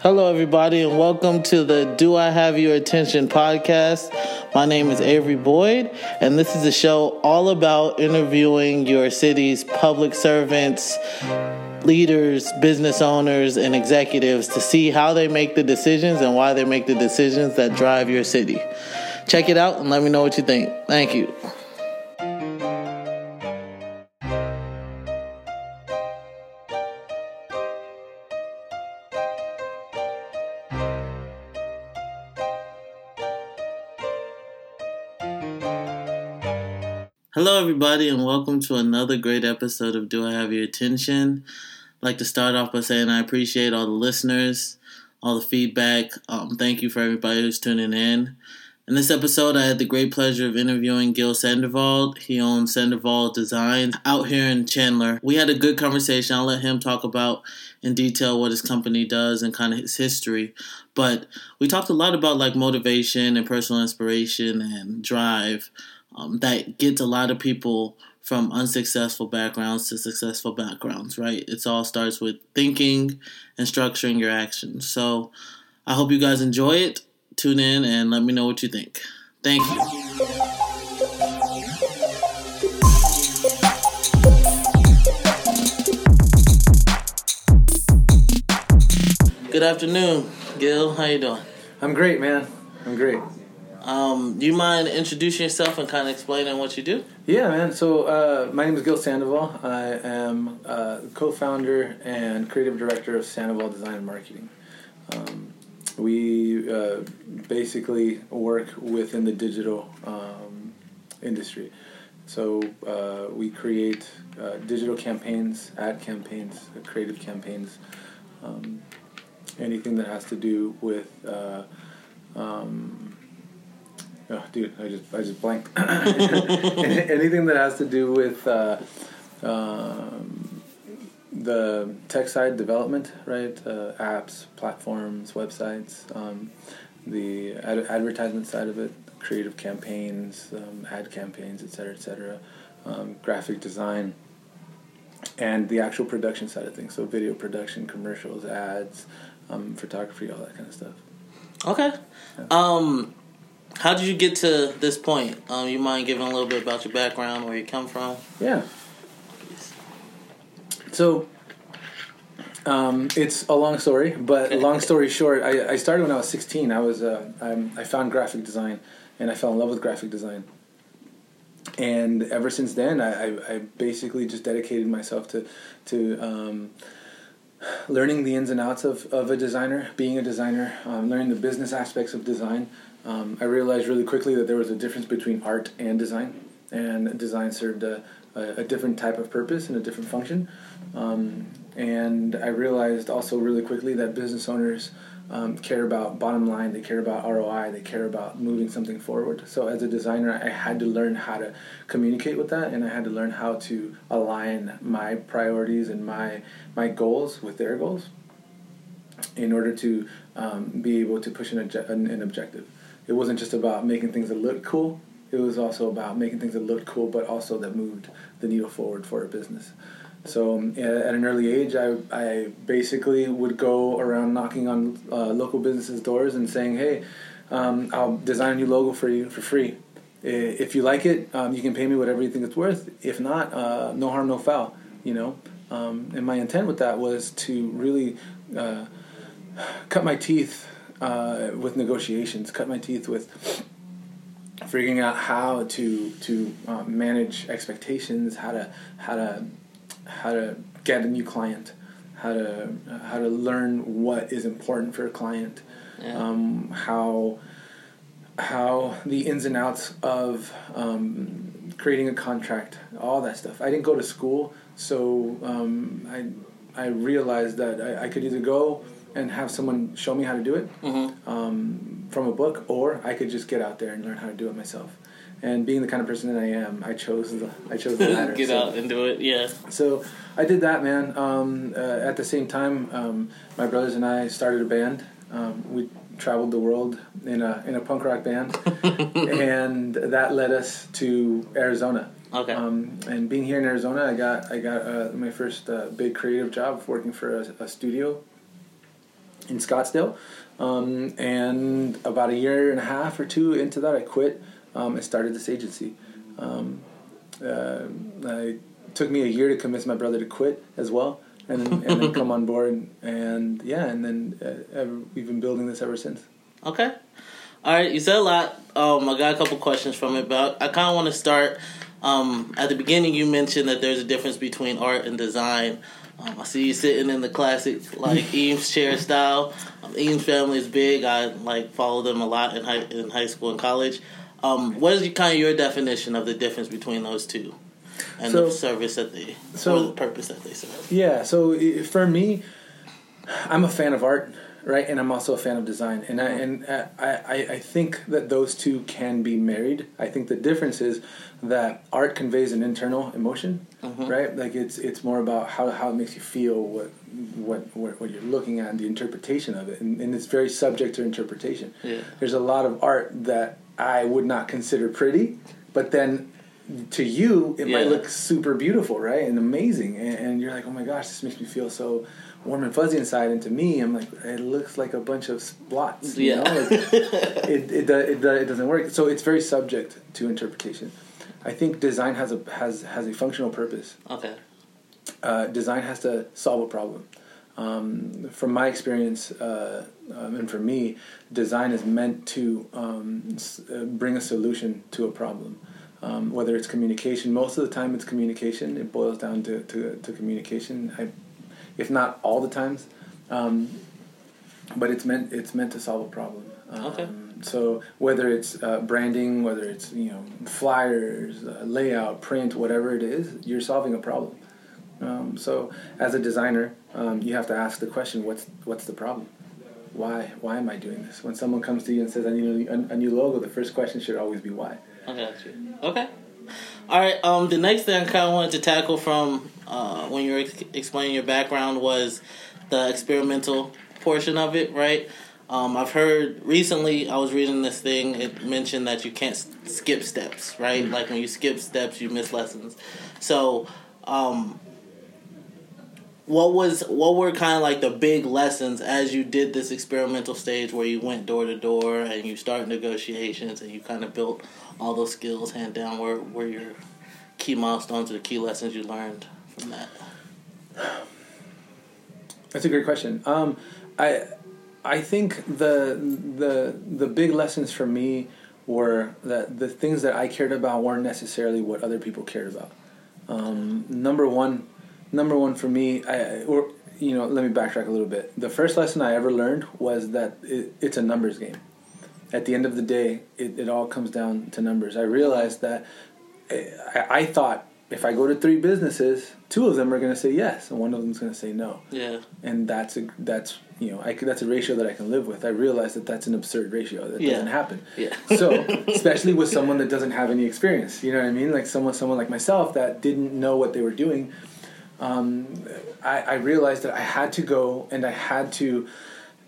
Hello, everybody, and welcome to the Do I Have Your Attention podcast. My name is Avery Boyd, and this is a show all about interviewing your city's public servants, leaders, business owners, and executives to see how they make the decisions and why they make the decisions that drive your city. Check it out and let me know what you think. Thank you. Hello, everybody, and welcome to another great episode of Do I Have Your Attention? I'd like to start off by saying I appreciate all the listeners, all the feedback. Um, thank you for everybody who's tuning in. In this episode, I had the great pleasure of interviewing Gil Sandoval. He owns Sandoval Designs out here in Chandler. We had a good conversation. I'll let him talk about in detail what his company does and kind of his history. But we talked a lot about like motivation and personal inspiration and drive um, that gets a lot of people from unsuccessful backgrounds to successful backgrounds, right? It all starts with thinking and structuring your actions. So I hope you guys enjoy it. Tune in and let me know what you think. Thank you. Good afternoon, Gil. How you doing? I'm great, man. I'm great. Um, do you mind introducing yourself and kind of explaining what you do? Yeah, man. So uh, my name is Gil Sandoval. I am uh, co-founder and creative director of Sandoval Design and Marketing. Um, we uh, basically work within the digital um, industry. So uh, we create uh, digital campaigns, ad campaigns, creative campaigns, um, anything that has to do with. Oh, dude, I just I just blanked. Anything that has to do with uh, um, the tech side development, right? Uh, apps, platforms, websites, um, the ad- advertisement side of it, creative campaigns, um, ad campaigns, et cetera, et cetera, um, graphic design, and the actual production side of things. So video production, commercials, ads, um, photography, all that kind of stuff. Okay. Um, how did you get to this point? Um, you mind giving a little bit about your background, where you come from? Yeah. So, um, it's a long story, but long story short, I, I started when I was 16. I was uh, I'm, I found graphic design, and I fell in love with graphic design. And ever since then, I, I, I basically just dedicated myself to to um, learning the ins and outs of, of a designer, being a designer, um, learning the business aspects of design. Um, I realized really quickly that there was a difference between art and design, and design served a, a, a different type of purpose and a different function. Um, and I realized also really quickly that business owners um, care about bottom line, they care about ROI, they care about moving something forward. So as a designer, I had to learn how to communicate with that, and I had to learn how to align my priorities and my my goals with their goals in order to um, be able to push an, obje- an, an objective it wasn't just about making things that looked cool. It was also about making things that looked cool, but also that moved the needle forward for a business. So um, at an early age, I, I basically would go around knocking on uh, local businesses' doors and saying, "Hey, um, I'll design a new logo for you for free. If you like it, um, you can pay me whatever you think it's worth. If not, uh, no harm, no foul. You know." Um, and my intent with that was to really uh, cut my teeth uh, with negotiations, cut my teeth with figuring out how to to uh, manage expectations, how to how to how to get a new client, how to uh, how to learn what is important for a client, Yeah. um, how how the ins and outs of um, creating a contract, all that stuff. I didn't go to school, so um, I I realized that I, I could either go and have someone show me how to do it Mm-hmm. um, from a book, or I could just get out there and learn how to do it myself. And being the kind of person that I am, I chose the I chose the latter. Get So- out and do it. Yeah. so I did that, man. Um, uh, at the same time, um, my brothers and I started a band. Um, we traveled the world in a in a punk rock band, and that led us to Arizona. Okay. Um, and being here in Arizona, I got I got uh, my first uh, big creative job working for a, a studio. In Scottsdale. Um, and about a year and a half or two into that, I quit um, and started this agency. Um, uh, it took me a year to convince my brother to quit as well, and and then come on board. And yeah, and then uh, we've been building this ever since. Okay. All right, you said a lot. Um, I got a couple questions from it, but I kind of want to start. Um, at the beginning, you mentioned that there's a difference between art and design. Um, I see you sitting in the classic like Eames chair style. Um, Eames family is big. I like follow them a lot in high in high school and college. Um, what is your, kind of your definition of the difference between those two, and so, the service that they so, or the purpose that they serve? Yeah. So for me, I'm a fan of art right? And I'm also a fan of design, and I and I, I think that those two can be married. I think the difference is that art conveys an internal emotion, mm-hmm. right? Like it's it's more about how how it makes you feel, what what what, what you're looking at, and the interpretation of it, and, and it's very subject to interpretation. Yeah. There's a lot of art that I would not consider pretty, but then to you it yeah. might look super beautiful, right, and amazing, and, and you're like, oh my gosh, this makes me feel so warm and fuzzy inside, and to me, I'm like, it looks like a bunch of blots. You yeah. know? Like, it, it, it, it, doesn't work. So it's very subject to interpretation. I think design has a has has a functional purpose. Okay. Uh, design has to solve a problem. Um, from my experience, uh, um, and for me, design is meant to um, s- uh, bring a solution to a problem. Um, whether it's communication, most of the time it's communication. It boils down to, to, to communication. I if not all the times. Um, but it's meant it's meant to solve a problem. Um, okay. So whether it's uh, branding, whether it's you know flyers, uh, layout, print, whatever it is, you're solving a problem. Um, so as a designer, um, you have to ask the question: What's what's the problem? Why why am I doing this? When someone comes to you and says, "I need a, a new logo," the first question should always be why. I got you. Okay. All right. Um, the next thing I kind of wanted to tackle from uh, when you were ex- explaining your background was the experimental portion of it, right? Um, I've heard recently. I was reading this thing. It mentioned that you can't s- skip steps, right? Mm-hmm. Like when you skip steps, you miss lessons. So, um, what was what were kind of like the big lessons as you did this experimental stage where you went door to door and you start negotiations and you kind of built all those skills hand down? Where were your key milestones or the key lessons you learned from that? That's a great question. Um, I I think the the the big lessons for me were that the things that I cared about weren't necessarily what other people cared about. Um, number one, number one for me, I or you know, let me backtrack a little bit. The first lesson I ever learned was that it, it's a numbers game at the end of the day, it, it all comes down to numbers. I realized that eh, I, I thought if I go to three businesses, two of them are going to say yes, and one of them is going to say no. Yeah. And that's a that's you know I could, that's a ratio that I can live with. I realize that that's an absurd ratio that yeah. doesn't happen. Yeah. so especially with someone that doesn't have any experience, you know what I mean? Like someone someone like myself that didn't know what they were doing. Um, I, I realized that I had to go and I had to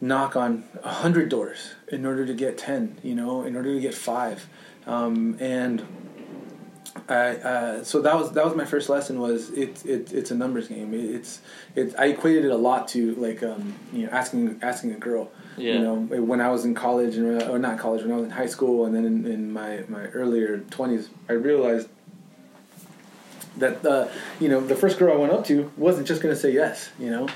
knock on a hundred doors in order to get ten. You know, in order to get five, um, and I, uh, so that was that was my first lesson was it, it it's a numbers game. It, it's it I equated it a lot to like um, you know asking asking a girl. Yeah. You know, when I was in college and or not college when I was in high school and then in, in my my earlier twenties, I realized that uh, you know the first girl I went up to wasn't just going to say yes. You know,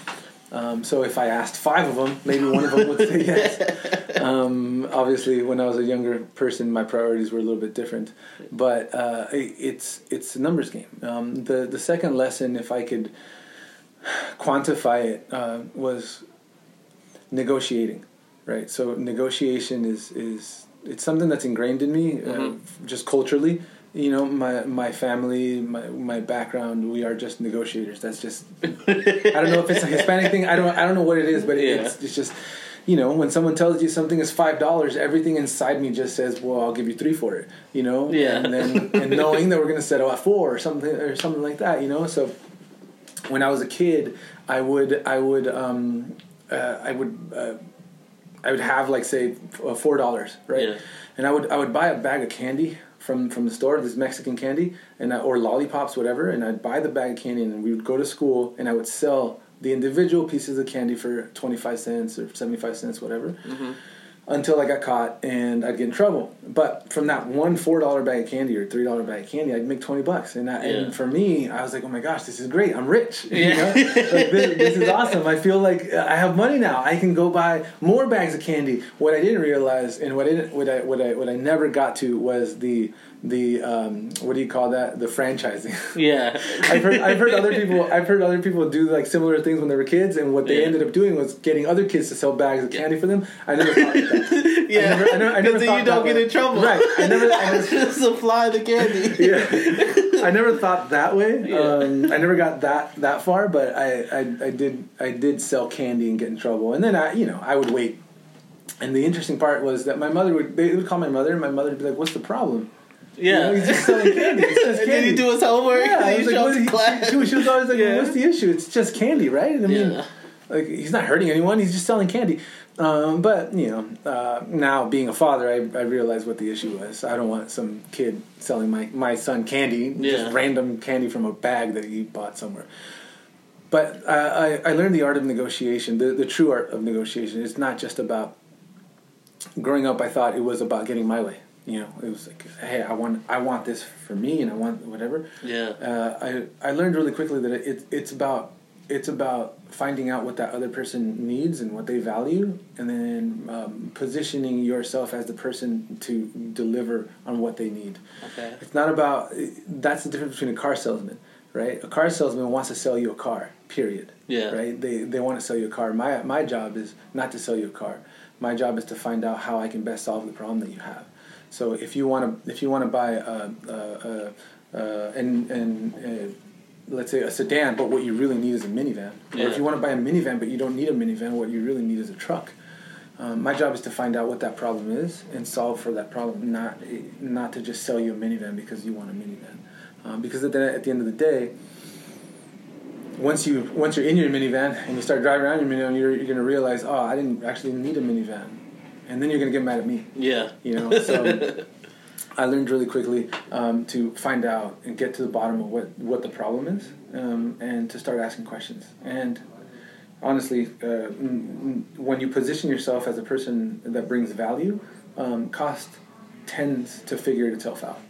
um, so if I asked five of them, maybe one of them would say yes. Um, obviously, when I was a younger person, my priorities were a little bit different. But uh, it's it's a numbers game. Um, the the second lesson, if I could quantify it, uh, was negotiating. Right. So negotiation is is it's something that's ingrained in me, uh, mm-hmm. just culturally you know my my family my my background we are just negotiators. That's just i don't know if it's a hispanic thing. I don't i don't know what it is but yeah. it's, it's just you know when someone tells you something is five dollars everything inside me just says well i'll give you three for it you know? Yeah. And then and knowing that we're to settle at four or something or something like that you know? So when i was a kid i would i would um uh, i would uh, i would have like say four dollars right? Yeah. and i would i would buy a bag of candy from from the store, this Mexican candy, and I, or lollipops, whatever. And I'd buy the bag of candy, and we would go to school, and I would sell the individual pieces of candy for 25 cents or 75 cents, whatever. Mm-hmm. Until I got caught and I'd get in trouble. But from that one four dollar bag of candy or three dollar bag of candy, I'd make twenty bucks. And, I, Yeah. and for me, I was like, oh my gosh, this is great. I'm rich. You know? like, this, this is awesome. I feel like uh, I have money now. I can go buy more bags of candy. What I didn't realize, and what I didn't, what I, what I, what I never got to was the the um, what do you call that? The franchising. Yeah. I've heard I've heard other people I've heard other people do like similar things when they were kids, and what they Yeah. ended up doing was getting other kids to sell bags of candy for them. I never thought of that. yeah. never- I never- I never Because then you don't that get in trouble. Right. I never- I never- Just supply the candy. yeah. I never thought that way. Yeah. Um, I never got that that far, but I, I I did I did sell candy and get in trouble, and then I you know I would wait. And the interesting part was that my mother would they would call my mother, and my mother would be like, "What's the problem?" You Yeah. know, he's just selling candy. It's just and then candy. you do his homework. Yeah, I was you like, show what- his class. she, she was always like, Yeah. "What's the issue? It's just candy, right?" I mean, Yeah. like he's not hurting anyone; he's just selling candy. Um, but you know, uh, now being a father, I, I realize what the issue was. I don't want some kid selling my my son candy, Yeah. just random candy from a bag that he bought somewhere. But uh, I, I learned the art of negotiation, the, the true art of negotiation. It's not just about growing up. I thought it was about getting my way. You know, it was like, hey, I want I want this for me, and I want whatever Yeah. uh, I I learned really quickly that it, it's about it's about finding out what that other person needs and what they value, and then um, positioning yourself as the person to deliver on what they need. Okay. It's not about that's the difference between a car salesman, right? A car salesman wants to sell you a car. Period. Yeah. Right. They they want to sell you a car. My my job is not to sell you a car. My job is to find out how I can best solve the problem that you have. So if you want to if you want to buy a, a, a, a and and let's say a sedan, but what you really need is a minivan. Or if you want to buy a minivan, but you don't need a minivan, what you really need is a truck. Um, my job is to find out what that problem is and solve for that problem, not not to just sell you a minivan because you want a minivan. Um, because at the, at the end of the day, once you once you're in your minivan and you start driving around your minivan, you're, you're going to realize, oh, I didn't actually need a minivan, and then you're going to get mad at me. Yeah. You know, so I learned really quickly um, to find out and get to the bottom of what, what the problem is, um, and to start asking questions. And honestly, uh, when you position yourself as a person that brings value, um, cost tends to figure itself out.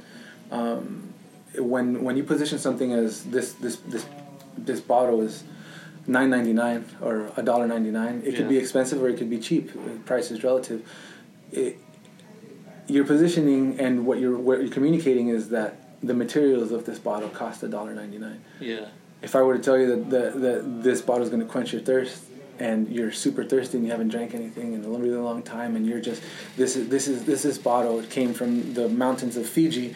Um, when when you position something as this this this this bottle is nine ninety nine or a dollar ninety nine, it could be expensive or it could be cheap. The Price is relative. It, your positioning and what you're what you're communicating is that the materials of this bottle cost a dollar ninety nine. Yeah. If I were to tell you that that, that this bottle is going to quench your thirst and you're super thirsty and you haven't drank anything in a really long time and you're just this is this is this is bottle it came from the mountains of Fiji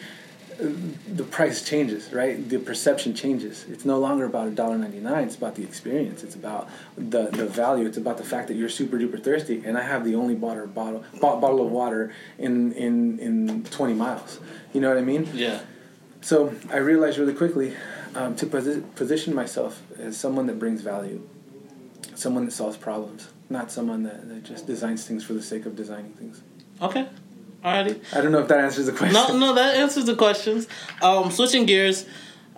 the price changes, right? The perception changes. It's no longer about a dollar ninety nine. It's about the experience. It's about the the value. It's about the fact that you're super duper thirsty, and I have the only bottle bottle bottle of water in in in twenty miles. You know what I mean? Yeah. So I realized really quickly um, to posi- position myself as someone that brings value, someone that solves problems, not someone that, that just designs things for the sake of designing things. Okay. Alrighty. I don't know if that answers the question. No, no, that answers the questions. Um, switching gears,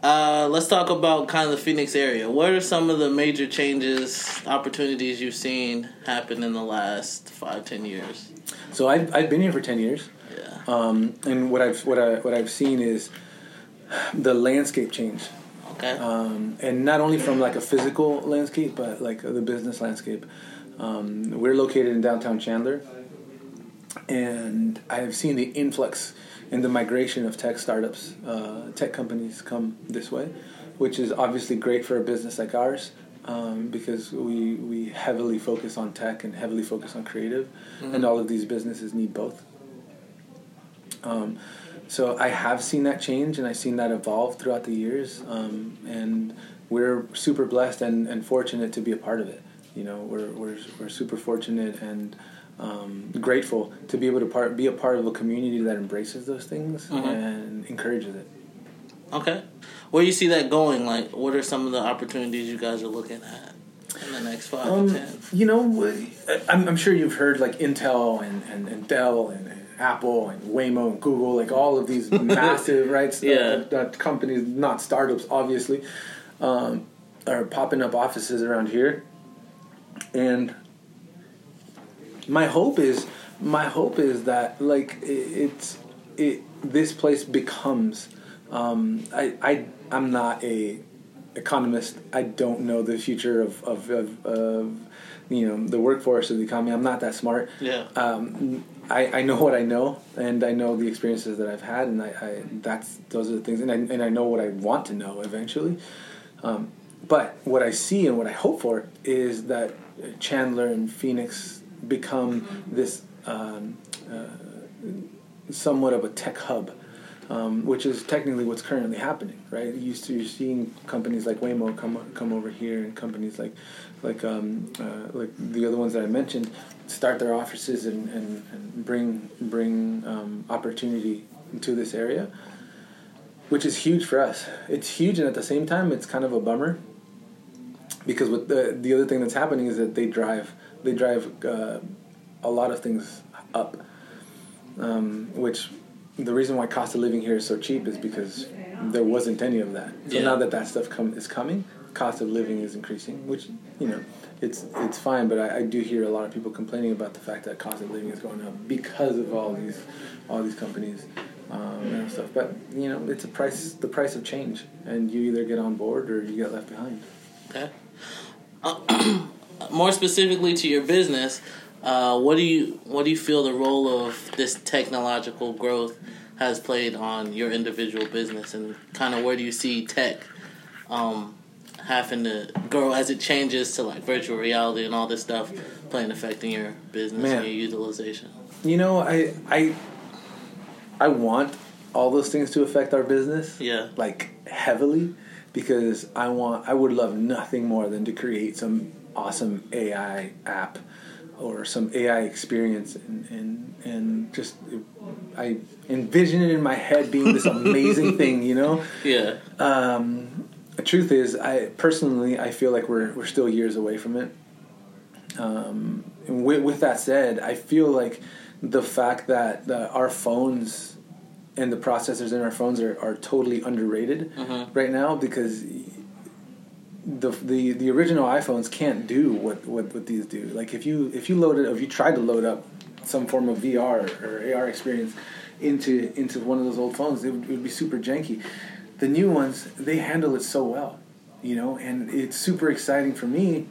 uh, let's talk about kind of the Phoenix area. What are some of the major changes, opportunities you've seen happen in the last five, ten years? So I've, I've been here for ten years. Yeah. Um, and what I've what I what I've seen is the landscape change, Okay. um, and not only from like a physical landscape, but like the business landscape. Um, we're located in downtown Chandler, and I have seen the influx and the migration of tech startups, uh, tech companies come this way, which is obviously great for a business like ours. Um, because we, we heavily focus on tech and heavily focus on creative, and all of these businesses need both. Um, so I have seen that change and I've seen that evolve throughout the years. Um, and we're super blessed and, and fortunate to be a part of it. You know, we're, we're, we're super fortunate and um, grateful to be able to part, be a part of a community that embraces those things Mhm. and encourages it. Okay. Where you see that going? Like, what are some of the opportunities you guys are looking at in the next five Um, to ten? you know, I'm, I'm sure you've heard like Intel and, and, and Dell and, and Apple and Waymo and Google, like all of these massive, right? Yeah. Uh, companies, not startups, obviously. Um, are popping up offices around here, and my hope is my hope is that like it, it's it this place becomes um, I I I'm not a economist. I don't know the future of of, of, of you know the workforce of the economy. I'm not that smart. Yeah. Um, I, I know what I know, and I know the experiences that I've had, and I, I that's those are the things, and I and I know what I want to know eventually. Um, but what I see and what I hope for is that Chandler and Phoenix become this um, uh, somewhat of a tech hub. Um, which is technically what's currently happening, right? You you're seeing companies like Waymo come come over here, and companies like like um, uh, like the other ones that I mentioned start their offices and, and, and bring bring um, opportunity to this area, which is huge for us. It's huge, and at the same time, it's kind of a bummer because with the the other thing that's happening is that they drive they drive uh, a lot of things up, um, which the reason why cost of living here is so cheap is because there wasn't any of that. So Yeah. now that that stuff come is coming, cost of living is increasing, which you know it's it's fine. But I, I do hear a lot of people complaining about the fact that cost of living is going up because of all these all these companies um, and stuff. But you know it's a price the price of change, and you either get on board or you get left behind. Okay. Uh, more specifically to your business, uh, what do you what do you feel the role of this technological growth has played on your individual business, and kind of where do you see tech um, having to grow as it changes to like virtual reality and all this stuff playing affecting your business Man. and your utilization? You know, I I I want all those things to affect our business. Yeah. Like heavily because I want I would love nothing more than to create some awesome AI app or some AI experience and and, and just I envision it in my head being this amazing thing, you know? Yeah. Um, the truth is, I personally I feel like we're we're still years away from it. Um, and with, with that said, I feel like the fact that the, our phones and the processors in our phones are, are totally underrated Mhm. right now because the, the the original iPhones can't do what, what, what these do. Like if you if you load it if you tried to load up some form of VR or AR experience into into one of those old phones, it would, it would be super janky. The new ones they handle it so well, you know, and it's super exciting for me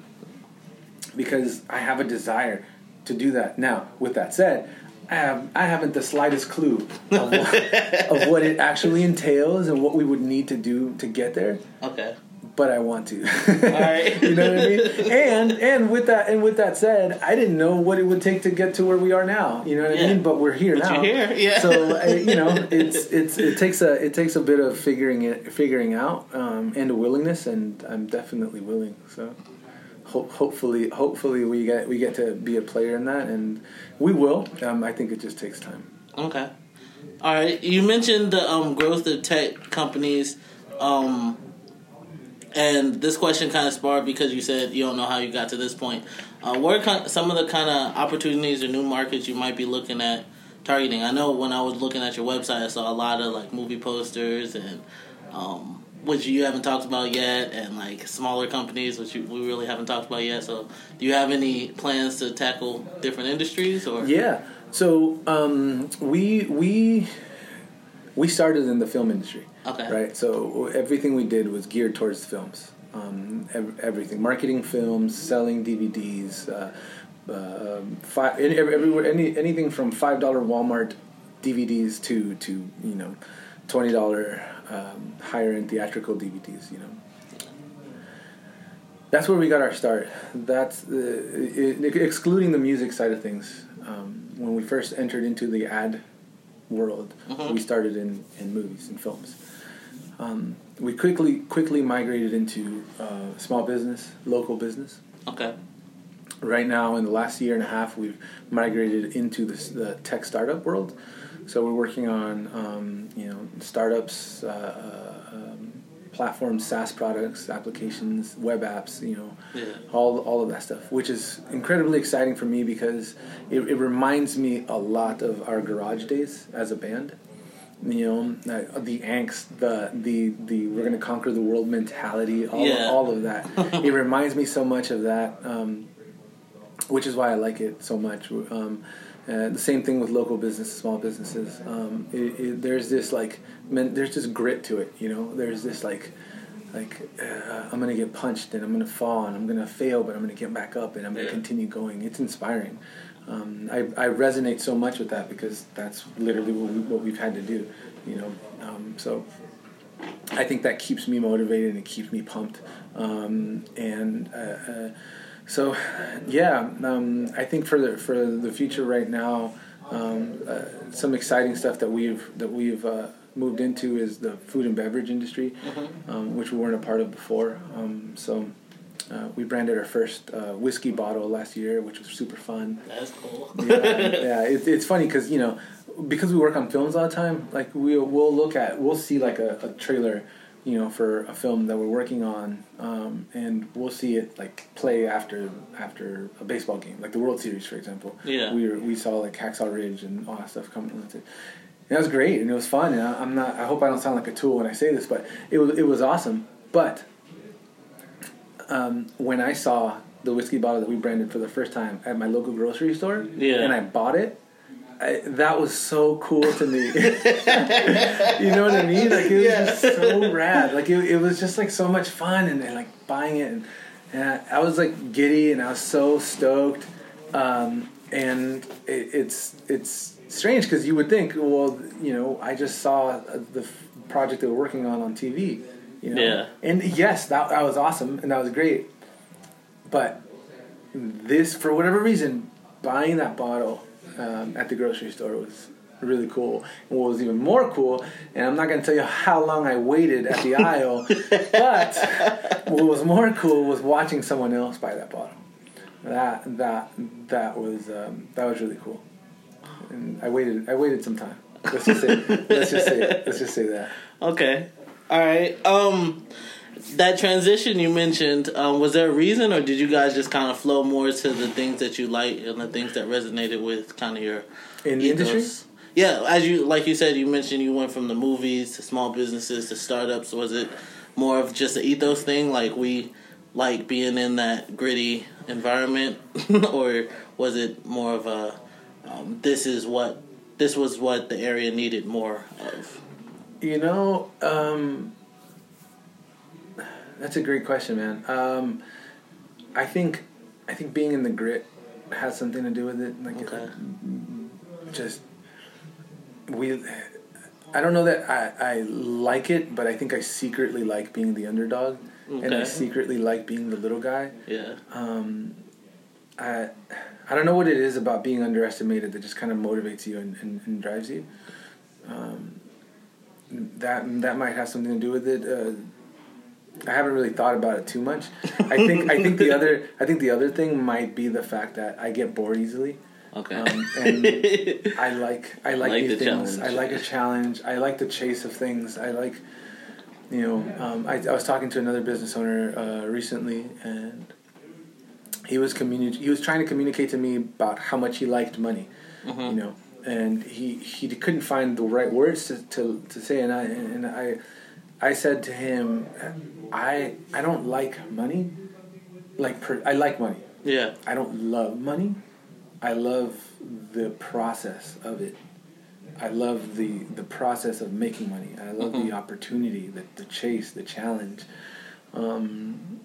because I have a desire to do that. Now, with that said, I have I haven't the slightest clue of what, of what it actually entails and what we would need to do to get there Okay. But I want to. right. you know what I mean? And and with that and with that said, I didn't know what it would take to get to where we are now. You know what Yeah. I mean? But we're here But now. here, yeah. So I, you know, it's it's it takes a it takes a bit of figuring it figuring out um, and a willingness, and I'm definitely willing. So. Ho- hopefully, hopefully we get we get to be a player in that, and we will. Um, I think it just takes time. Okay. All right. You mentioned the um, growth of tech companies, um, and this question kind of sparked because you said you don't know how you got to this point. Uh, what are some of the kind of opportunities or new markets you might be looking at targeting? I know when I was looking at your website, I saw a lot of like movie posters and. Um, which you haven't talked about yet, and like smaller companies, which you, we really haven't talked about yet. So, do you have any plans to tackle different industries, or Yeah. So um, we we we started in the film industry. Okay. Right. So everything we did was geared towards films. Um, ev- everything, marketing films, selling DVDs, uh, uh, fi- any, everywhere, any anything from five dollar Walmart DVDs to to you know twenty dollar um, higher end theatrical DVDs. You know. That's where we got our start. That's uh, it, excluding the music side of things. Um, when we first entered into the ad world, Mhm. we started in, in movies and films. Um, we quickly quickly migrated into uh, small business, local business. okay? Right now, in the last year and a half, we've migrated into the, the tech startup world. So we're working on um, you know startups, uh, uh, platforms, SaaS products, applications, web apps. You know, Yeah. all all of that stuff, which is incredibly exciting for me because it, it reminds me a lot of our garage days as a band. you know the angst the the the we're gonna conquer the world mentality all, Yeah. all of that it reminds me so much of that um, which is why I like it so much um, uh, the same thing with local businesses small businesses um, it, it, there's this like men, there's this grit to it you know there's this like like uh, I'm gonna get punched and I'm gonna fall and I'm gonna fail but I'm gonna get back up and I'm gonna Yeah. continue going it's inspiring um, I, I resonate so much with that because that's literally what, we, what we've had to do, you know. Um, so I think that keeps me motivated and it keeps me pumped. Um, and uh, uh, so, yeah, um, I think for the for the future right now, um, uh, some exciting stuff that we've that we've uh, moved into is the food and beverage industry, um, which we weren't a part of before. Um, so. Uh, we branded our first uh, whiskey bottle last year, which was super fun That's cool. yeah, yeah. It, it's funny because you know, because we work on films all the time. Like we we'll look at we'll see like a, a trailer, you know, for a film that we're working on, um, and we'll see it like play after after a baseball game, like the World Series, for example. Yeah. We were, we saw like Hacksaw Ridge and all that stuff coming with it. And that was great, and it was fun. And I, I'm not. I hope I don't sound like a tool when I say this, but it was it was awesome. But um, when I saw the whiskey bottle that we branded for the first time at my local grocery store, Yeah. and I bought it, I, that was so cool to me. you know what I mean? Like it was Yeah. just so rad. Like it, it was just like so much fun, and, and like buying it, and, and I, I was like giddy, and I was so stoked. Um, and it, it's it's strange because you would think, well, you know, I just saw uh, the f- project they we're working on on TV. You know? Yeah. And yes, that that was awesome, and that was great. But this, for whatever reason, buying that bottle um, at the grocery store It was really cool. And what was even more cool, and I'm not going to tell you how long I waited at the aisle, but what was more cool was watching someone else buy that bottle. That that that was um, that was really cool. And I waited. I waited some time. Let's just say. let's just say. Let's just say that. Okay. All right. Um, that transition you mentioned, um, was there a reason, or did you guys just kind of flow more to the things that you like and the things that resonated with kind of your In the industry? Yeah, as you like you said, you mentioned you went from the movies to small businesses to startups. Was it more of just an ethos thing, like we like being in that gritty environment, or was it more of a um, this is what this was what the area needed more of? You know, um, that's a great question, man. Um, I think, I think being in the grit has something to do with it. Like, Okay. just we. I don't know that I, I like it, but I think I secretly like being the underdog, and I secretly like being the little guy. Yeah. Um, I I don't know what it is about being underestimated that just kind of motivates you and, and, and drives you. Um, that that might have something to do with it. Uh, I haven't really thought about it too much. I think I think the other I think the other thing might be the fact that I get bored easily. Okay. Um, and I like I like, Like new the things. challenge. I like a challenge. I like the chase of things. I like, you know, um, I, I was talking to another business owner uh, recently, and he was communi- He was trying to communicate to me about how much he liked money, Mm-hmm. you know, and he he couldn't find the right words to to, to say, and I and I I said to him, I I don't like money, like per, I like money. yeah. I don't love money. I love the process of it. I love the the process of making money. I love the opportunity, the the chase, the challenge. Um,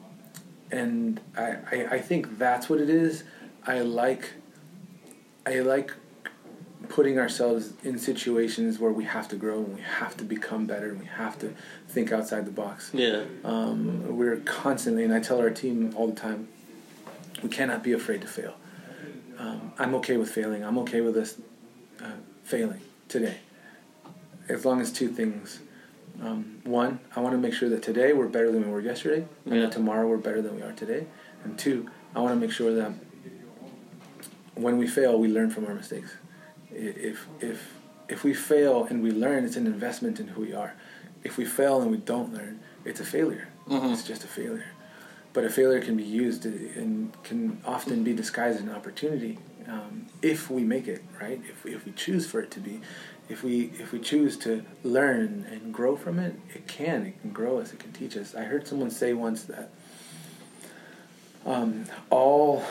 and I, I I think that's what it is. I like I like putting ourselves in situations where we have to grow and we have to become better and we have to think outside the box. Yeah. Um, we're constantly, and I tell our team all the time, we cannot be afraid to fail. Um, I'm okay with failing. I'm okay with us uh, failing today. As long as two things. Um, one, I want to make sure that today we're better than we were yesterday, and Yeah. that tomorrow we're better than we are today. And two, I want to make sure that when we fail, we learn from our mistakes. If if if we fail and we learn, it's an investment in who we are. If we fail and we don't learn, it's a failure. Mhm. It's just a failure. But a failure can be used and can often be disguised as an opportunity um, if we make it right. If we, if we choose for it to be, if we if we choose to learn and grow from it, it can it can grow us. It can teach us. I heard someone say once that um, all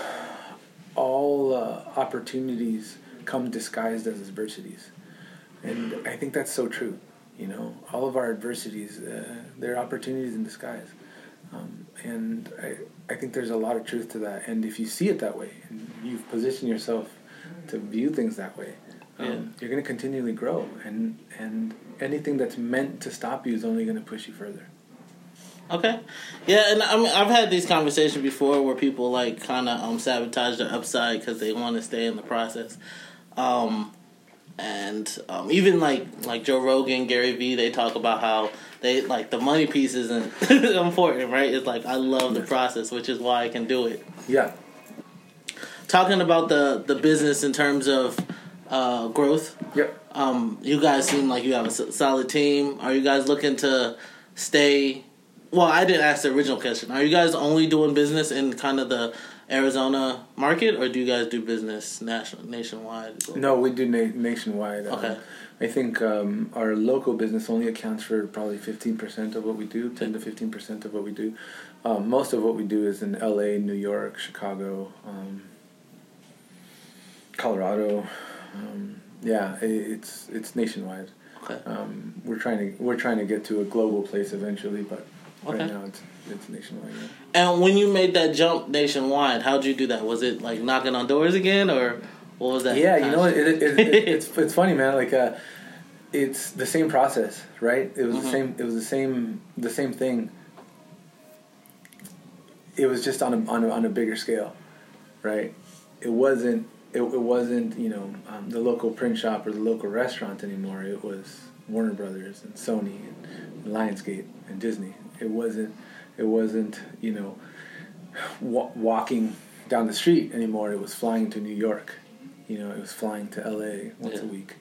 all uh, opportunities come disguised as adversities, and I think that's so true. You know, all of our adversities, uh, they're opportunities in disguise, um, and I I think there's a lot of truth to that. And if you see it that way, and you've positioned yourself to view things that way, um, yeah. you're going to continually grow, and and anything that's meant to stop you is only going to push you further. Okay, yeah, and I mean I've had these conversations before where people like kind of um, sabotage their upside because they want to stay in the process, um, and um, even like like Joe Rogan, Gary Vee, they talk about how they like the money piece isn't important, right? It's like I love the process, which is why I can do it. Yeah. Talking about the the business in terms of uh, growth. Yep. Um, you guys seem like you have a solid team. Are you guys looking to stay? Well, I didn't ask the original question. Are you guys only doing business in kind of the Arizona market, or do you guys do business national nationwide? No, we do na- nationwide. Okay. I think um, our local business only accounts for probably fifteen percent of what we do, ten to fifteen percent of what we do. Um, most of what we do is in L.A., New York, Chicago, um, Colorado. Um, yeah, it, it's it's nationwide. Okay. Um, we're trying to we're trying to get to a global place eventually, but okay. right now it's it's nationwide. Yeah. And when you made that jump nationwide, how did you do that? Was it like knocking on doors again, or what was that? Yeah, you know, it, it, it, it's it's funny, man. Like, uh, it's the same process, right? It was mm-hmm. the same. It was the same. The same thing. It was just on a on a, on a bigger scale, right? It wasn't it, it wasn't you know um, the local print shop or the local restaurant anymore. It was Warner Brothers and Sony and Lionsgate and Disney. It wasn't it wasn't you know wa- walking down the street anymore. It was flying to New York. You know, it was flying to L.A. once yeah. a week.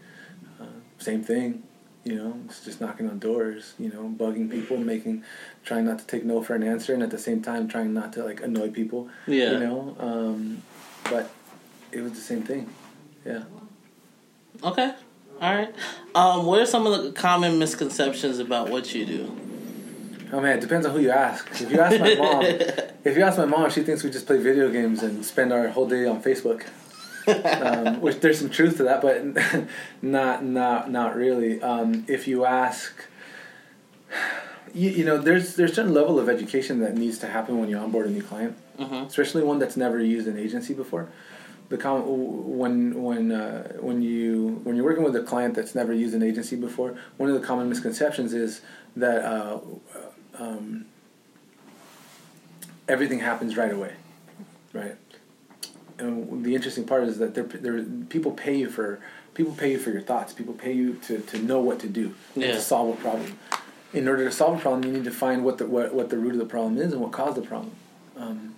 Uh, same thing. You know, it's just knocking on doors. You know, bugging people, making, trying not to take no for an answer, and at the same time trying not to like annoy people. Yeah. You know, um, but it was the same thing. Yeah. Okay. All right. Um, what are some of the common misconceptions about what you do? Oh man, it depends on who you ask. If you ask my mom, if you ask my mom, she thinks we just play video games and spend our whole day on Facebook. um, which there's some truth to that, but not not not really. Um, if you ask, you, you know, there's there's a certain level of education that needs to happen when you onboard a new client, mm-hmm. especially one that's never used an agency before the com- when when uh, when you when you're working with a client that's never used an agency before, one of the common misconceptions is that uh, um, everything happens right away, right? And the interesting part is that there people pay you for people pay you for your thoughts. People pay you to, to know what to do yeah. to solve a problem. In order to solve a problem, you need to find what the what, what the root of the problem is and what caused the problem. Um,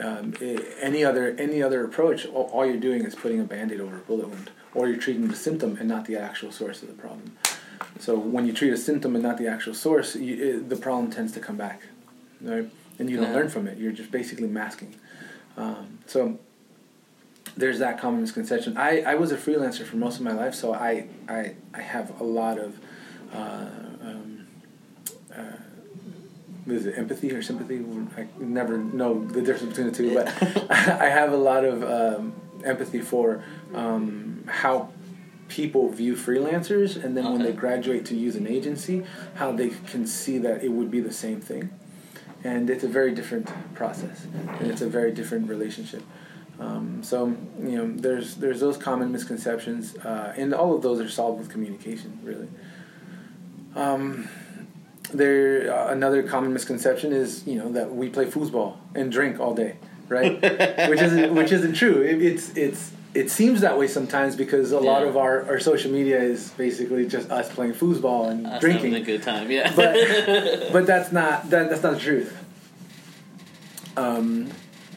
um, any other any other approach, all, all, you're doing is putting a band-aid over a bullet wound, or you're treating the symptom and not the actual source of the problem. So when you treat a symptom and not the actual source, you, it, the problem tends to come back, right? And you don't yeah. learn from it. You're just basically masking. Um, so there's that common misconception. I, I was a freelancer for most of my life, so I I, I have a lot of uh, um, uh, is it empathy or sympathy? I never know the difference between the two, but I have a lot of um, empathy for um, how people view freelancers, and then okay. when they graduate to use an agency, how they can see that it would be the same thing, and it's a very different process, and it's a very different relationship. Um, so you know, there's there's those common misconceptions, uh, and all of those are solved with communication, really. Um, there uh, another common misconception is you know that we play foosball and drink all day, right? which isn't which isn't true. It, it's it's it seems that way sometimes because a yeah. lot of our, our social media is basically just us playing foosball and us drinking. Having a good time, yeah. but but that's not that that's not the truth. Um,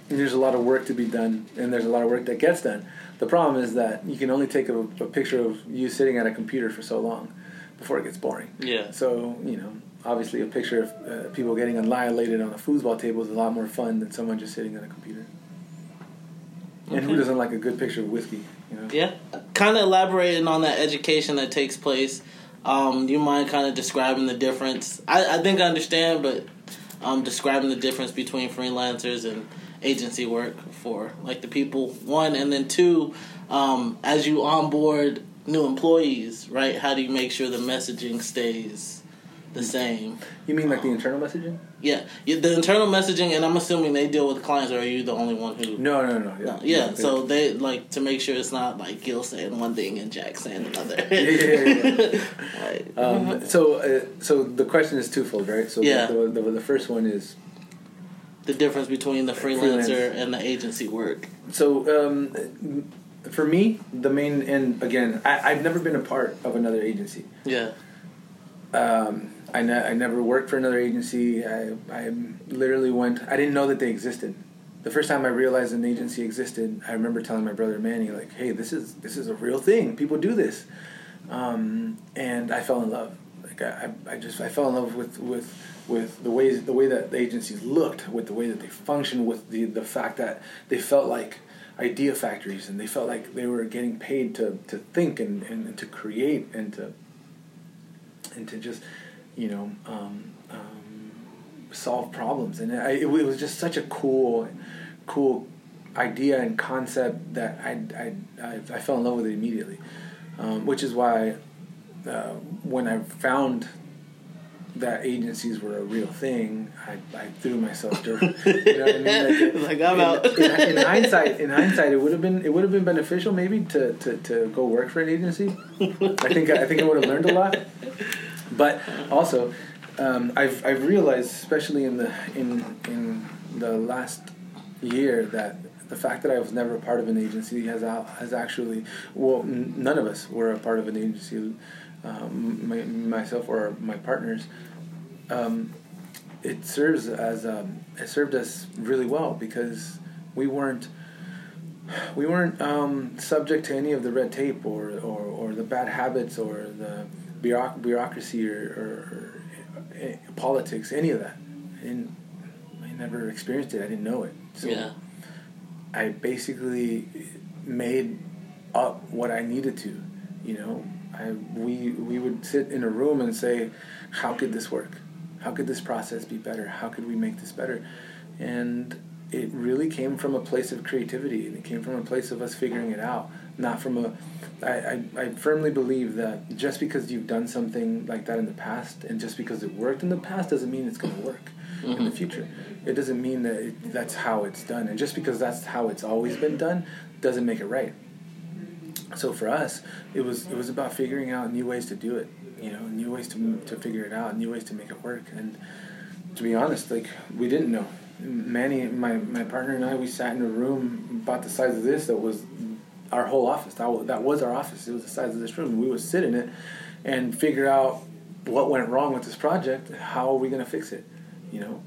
there's a lot of work to be done, and there's a lot of work that gets done. The problem is that you can only take a, a picture of you sitting at a computer for so long before it gets boring. Yeah. So you know, obviously a picture of uh, people getting annihilated on a foosball table is a lot more fun than someone just sitting at a computer. Okay. And who doesn't like a good picture of whiskey? You know? Yeah. kind of elaborating on that education that takes place. Um, do you mind kind of describing the difference? I, I think I understand, but um, describing the difference between freelancers and agency work for like the people one, and then two, um, as you onboard new employees, right? How do you make sure the messaging stays the same? You mean like the internal messaging? Yeah, Yeah, the internal messaging, and I'm assuming they deal with clients, or are you the only one who? No, no, no. Yeah, No, yeah, so they like to make sure it's not like Gil saying one thing and Jack saying another. yeah, yeah, Right. Um, so, uh, so the question is twofold, right? So, Yeah. the, the, the first one is the difference between the freelancer Freelance. and the agency work. so um, for me, the main and again, I, I've never been a part of another agency. Yeah. Um, I, ne- I never worked for another agency. I, I literally went. I didn't know that they existed. The first time I realized an agency existed, I remember telling my brother Manny, like, "Hey, this is this is a real thing. People do this," um, and I fell in love. Like I, I just I fell in love with with with the ways the way that the agencies looked, with the way that they functioned, with the the fact that they felt like idea factories and they felt like they were getting paid to, to think and, and, and to create and to and to just you know um, um, solve problems and I, it, it was just such a cool cool idea and concept that I, I, I, I fell in love with it immediately um, which is why uh, when I found that agencies were a real thing, I, I threw myself dirty. You know what I mean? Like, I'm in, out. in, in hindsight, in hindsight, it would have been it would have been beneficial maybe to, to, to go work for an agency. I think I think I would have learned a lot. But also, um, I've I've realized, especially in the in in the last year, that the fact that I was never a part of an agency has has actually well, n- none of us were a part of an agency, um, my, myself or my partners. Um, it serves as um, it served us really well because we weren't we weren't um, subject to any of the red tape or, or, or the bad habits or the bureauc- bureaucracy or, or, or eh, politics, any of that. I didn't. I never experienced it. I didn't know it. So yeah. I basically made up what I needed to. You know, I we we would sit in a room and say, how could this work? How could this process be better? How could we make this better? And it really came from a place of creativity, and it came from a place of us figuring it out, not from a. I, I, I firmly believe that just because you've done something like that in the past, and just because it worked in the past, doesn't mean it's going to work in the mm-hmm. future. It doesn't mean that it, that's how it's done, and just because that's how it's always been done, doesn't make it right. So for us, it was it was about figuring out new ways to do it, you know, new ways to to figure it out, new ways to make it work. And to be honest, like we didn't know. Manny, my my partner and I, we sat in a room about the size of this that was our whole office. That was, that was our office. It was the size of this room. We would sit in it and figure out what went wrong with this project. How are we going to fix it? You know,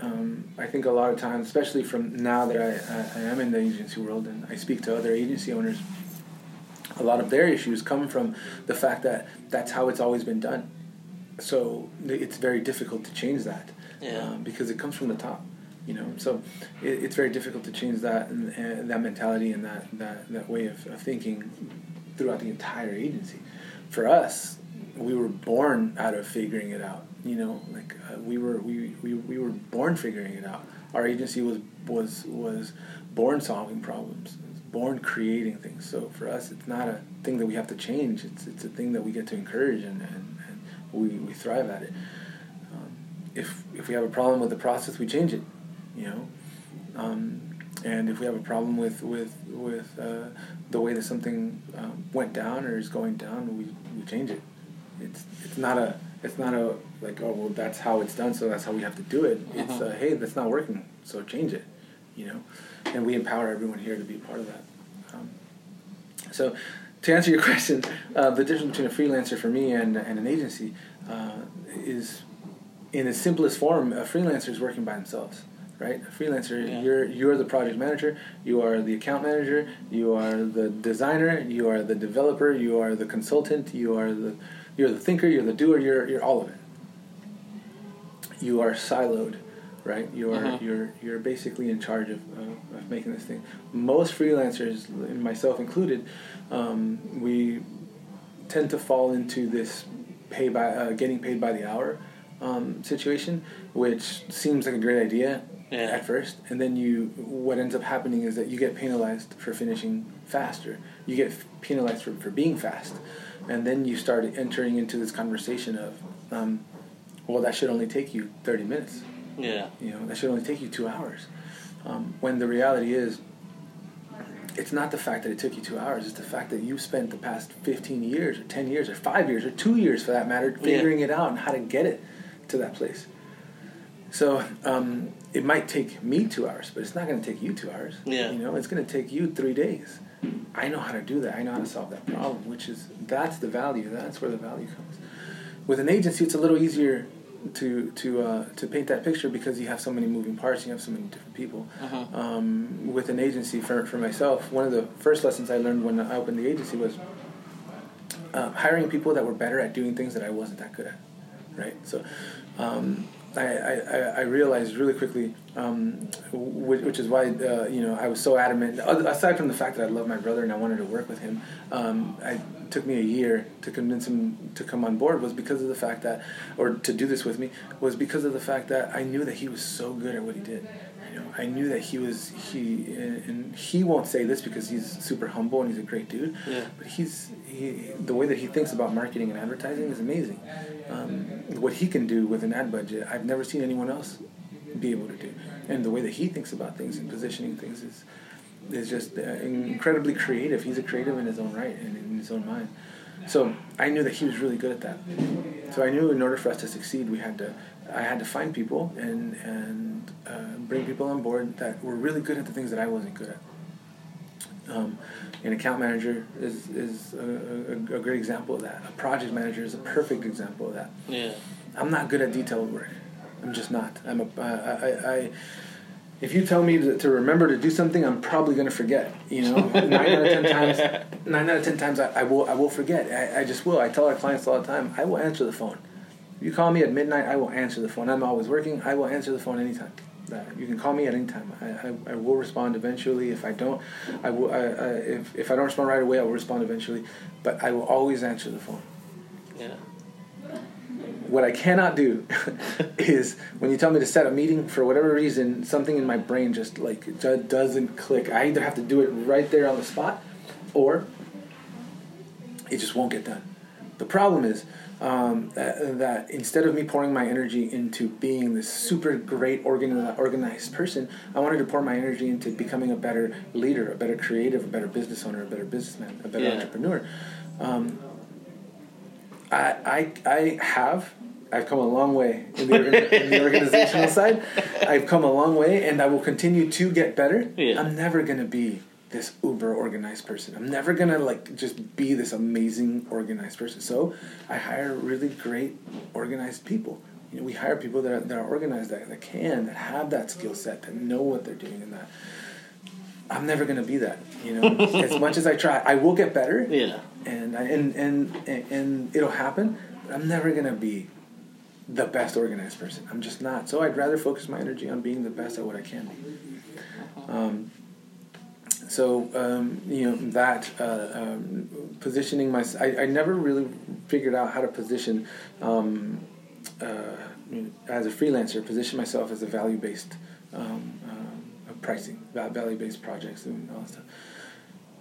um, I think a lot of times, especially from now that I, I, I am in the agency world and I speak to other agency owners, a lot of their issues come from the fact that that's how it's always been done. So it's very difficult to change that Yeah. um, because it comes from the top. You know, so it, it's very difficult to change that and, and that mentality and that, that, that way of, of thinking throughout the entire agency. For us, we were born out of figuring it out. You know, like uh, we were we, we, we were born figuring it out. Our agency was was was born solving problems, born creating things. So for us, it's not a thing that we have to change. It's it's a thing that we get to encourage and, and, and we, we thrive at it. Um, if if we have a problem with the process, we change it. You know, um, and if we have a problem with with with uh, the way that something um, went down or is going down, we, we change it. It's it's not a it's not a like oh well that's how it's done so that's how we have to do it. It's Uh-huh. uh, hey that's not working so change it, you know, and we empower everyone here to be a part of that. Um, so to answer your question, uh, the difference between a freelancer for me and and an agency uh, is in its simplest form a freelancer is working by themselves right? A freelancer, Yeah. you're you're the project manager, you are the account manager, you are the designer, you are the developer, you are the consultant, you are the you're the thinker, you're the doer, you're you're all of it. You are siloed. right? You're Mhm. you're you're basically in charge of, uh, of making this thing. Most freelancers, myself included, um, we tend to fall into this pay by uh, getting paid by the hour um, situation, which seems like a great idea Yeah. at first, and then you what ends up happening is that you get penalized for finishing faster. You get penalized for, for being fast, and then you start entering into this conversation of, um, well, that should only take you thirty minutes. Yeah. You know, that should only take you two hours. Um, when the reality is, it's not the fact that it took you two hours. It's the fact that you spent the past fifteen years, or ten years, or five years, or two years, for that matter, figuring it out and how to get it to that place. So um, it might take me two hours, but it's not going to take you two hours. Yeah. You know, it's going to take you three days. I know how to do that. I know how to solve that problem, which is that's the value. That's where the value comes. With an agency, it's a little easier to to uh, to paint that picture because you have so many moving parts. You have so many different people. Uh-huh. Um, with an agency, for for myself, one of the first lessons I learned when I opened the agency was uh, hiring people that were better at doing things that I wasn't that good at. Right. So. Um, I, I, I- realized really quickly, um, which, which is why uh, you know I was so adamant. Aside from the fact that I love my brother and I wanted to work with him, um, it took me a year to convince him to come on board. Was because of the fact that, or to do this with me, was because of the fact that I knew that he was so good at what he did. You know, I knew that he was he and he won't say this because he's super humble and he's a great dude. Yeah. But he's he the way that he thinks about marketing and advertising is amazing. Um, what he can do with an ad budget, I've never seen anyone else be able to do. And the way that he thinks about things and positioning things is is just uh, incredibly creative. He's a creative in his own right and in his own mind. So I knew that he was really good at that. So I knew in order for us to succeed, we had to I had to find people and and uh, bring people on board that were really good at the things that I wasn't good at. Um, an account manager is, is a, a, a great example of that. A project manager is a perfect example of that. Yeah. I'm not good at detailed work. I'm just not. I'm a. I, I, I if you tell me to, to remember to do something, I'm probably going to forget. You know, nine out of ten times, nine out of ten times, I, I will. I will forget. I, I just will. I tell our clients all the time. I will answer the phone. You call me at midnight, I will answer the phone. I'm always working. I will answer the phone anytime. Uh, you can call me at any time. I, I, I will respond eventually. If I don't, I will. I, I, if if I don't respond right away, I will respond eventually. But I will always answer the phone. Yeah. What I cannot do is when you tell me to set a meeting for whatever reason, something in my brain just like doesn't click. I either have to do it right there on the spot, or it just won't get done. The problem is um, that, that instead of me pouring my energy into being this super great organi- organized person, I wanted to pour my energy into becoming a better leader, a better creative, a better business owner, a better businessman, a better Yeah. entrepreneur. Um, I, I, I have. I've come a long way in the, in the organizational side. I've come a long way, and I will continue to get better. Yeah. I'm never gonna be this uber organized person. I'm never gonna like just be this amazing organized person. So I hire really great organized people. You know, we hire people that are, that are organized, that, that can, that have that skill set, that know what they're doing, and that. I'm never gonna be that. You know, as much as I try, I will get better Yeah. and I, and, and and and it'll happen. But I'm never gonna be the best organized person. I'm just not. So I'd rather focus my energy on being the best at what I can be. Um, so um, you know that uh, um, positioning my I, I never really figured out how to position um, uh, as a freelancer position myself as a value based um, uh, pricing value based projects and all that stuff.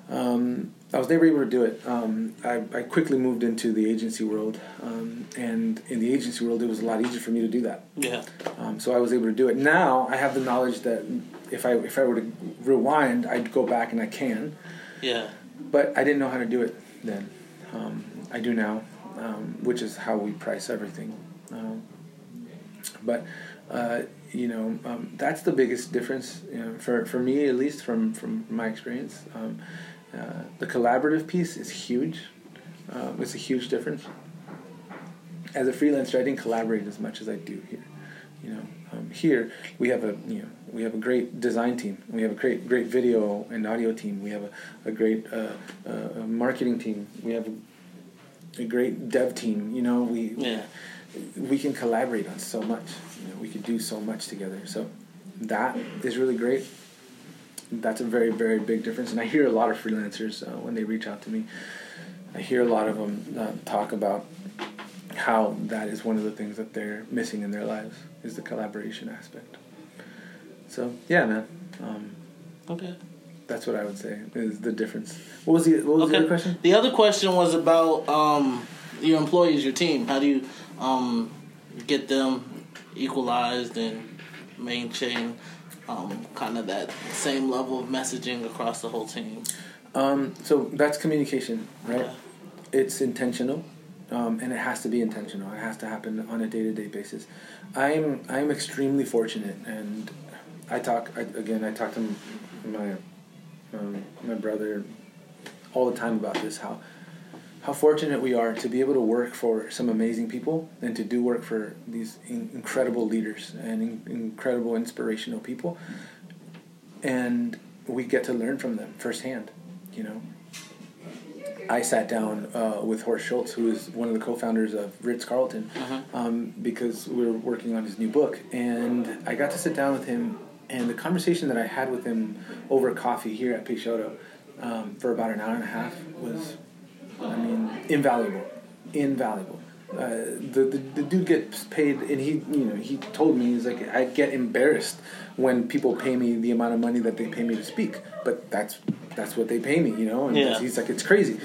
Um, I was never able to do it. Um, I, I quickly moved into the agency world, um, and in the agency world, it was a lot easier for me to do that. Yeah. Um, so I was able to do it. Now I have the knowledge that if I if I were to rewind, I'd go back and I can, Yeah. but I didn't know how to do it then. Um, I do now, um, which is how we price everything. Um, but uh, you know, um, that's the biggest difference you know, for for me, at least from from my experience. Um, uh, the collaborative piece is huge. Um, it's a huge difference. As a freelancer, I didn't collaborate as much as I do here. You know, um, here we have a you know we have a great design team. We have a great great video and audio team. We have a a great uh, uh, marketing team. We have a, a great dev team. You know, we Yeah. we can collaborate on so much. You know, we could do so much together. So that is really great. That's a very very big difference. And I hear a lot of freelancers uh, when they reach out to me. I hear a lot of them uh, talk about how that is one of the things that they're missing in their lives is the collaboration aspect. So yeah, man. Um, Okay. that's what I would say is the difference. What was the what was the other question? The other question was about um, your employees, your team. How do you um, get them equalized and maintain um, kind of that same level of messaging across the whole team? Um, so that's communication, right? Okay. It's intentional, um, and it has to be intentional. It has to happen on a day to day basis. I'm I'm extremely fortunate, and I talk I, again. I talk to my um, my brother all the time about this. How how fortunate we are to be able to work for some amazing people and to do work for these in- incredible leaders and in- incredible inspirational people, and we get to learn from them firsthand. You know, I sat down uh, with Horst Schulze, who is one of the co-founders of Ritz Carlton, um, because we were working on his new book, and I got to sit down with him. And the conversation that I had with him over coffee here at Peixoto um, for about an hour and a half was, I mean, invaluable, invaluable. Uh, the, the the dude gets paid, and he you know he told me he's like I get embarrassed when people pay me the amount of money that they pay me to speak, but that's that's what they pay me, you know. And Yeah. he's like it's crazy.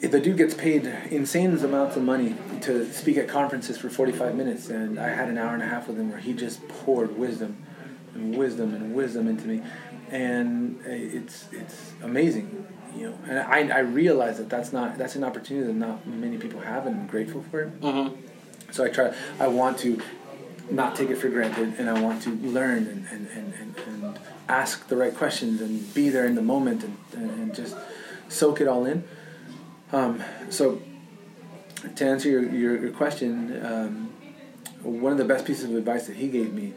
The dude gets paid insane amounts of money to speak at conferences for forty five minutes, and I had an hour and a half with him where he just poured wisdom, and wisdom and wisdom into me, and uh, it's it's amazing, you know. And I I realize that that's not that's an opportunity that not many people have, and I'm grateful for it. Mm-hmm. So I try. I want to not take it for granted, and I want to learn and and, and, and, and ask the right questions and be there in the moment and, and, just soak it all in. Um, so to answer your, your, your question, um, one of the best pieces of advice that he gave me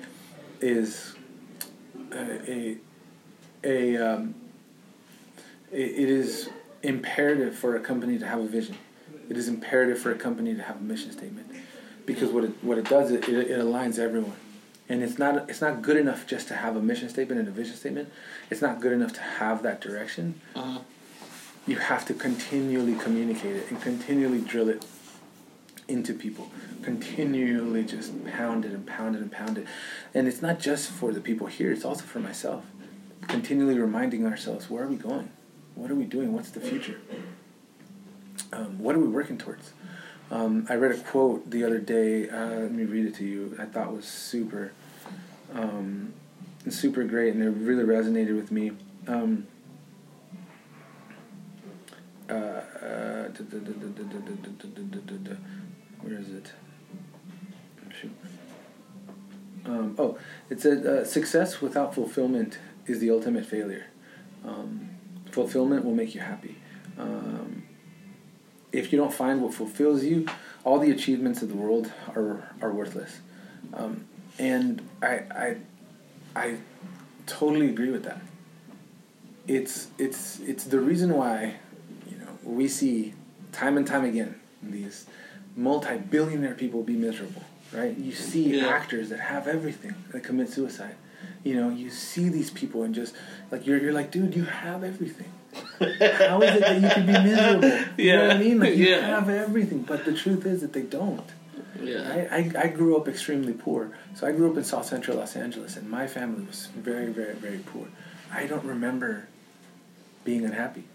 is a a, a um, it, it is imperative for a company to have a vision. It is imperative for a company to have a mission statement because what it what it does it, it, it aligns everyone. And it's not it's not good enough just to have a mission statement and a vision statement. It's not good enough to have that direction. Uh-huh. You have to continually communicate it and continually drill it into people. Continually just pound it and pound it and pound it. And it's not just for the people here, it's also for myself. Continually reminding ourselves where are we going? What are we doing? What's the future? Um, what are we working towards? Um, I read a quote the other day. Uh, let me read it to you. I thought was super, um, super great, and it really resonated with me. Um, uh, uh, where is it? Um, oh, it said uh, success without fulfillment is the ultimate failure. Um, fulfillment will make you happy. Um, if you don't find what fulfills you, all the achievements of the world are are worthless. Um, and I, I I totally agree with that. It's it's it's the reason why you know we see time and time again these multi-billionaire people be miserable, right? You see Yeah. actors that have everything that commit suicide. You know, you see these people and just like you're you're like, dude, you have everything. How is it that you can be miserable? You know what I mean? Like you Yeah. have everything, but the truth is that they don't. Yeah. I, I, I grew up extremely poor. So I grew up in South Central Los Angeles, and my family was very, very, very poor. I don't remember being unhappy.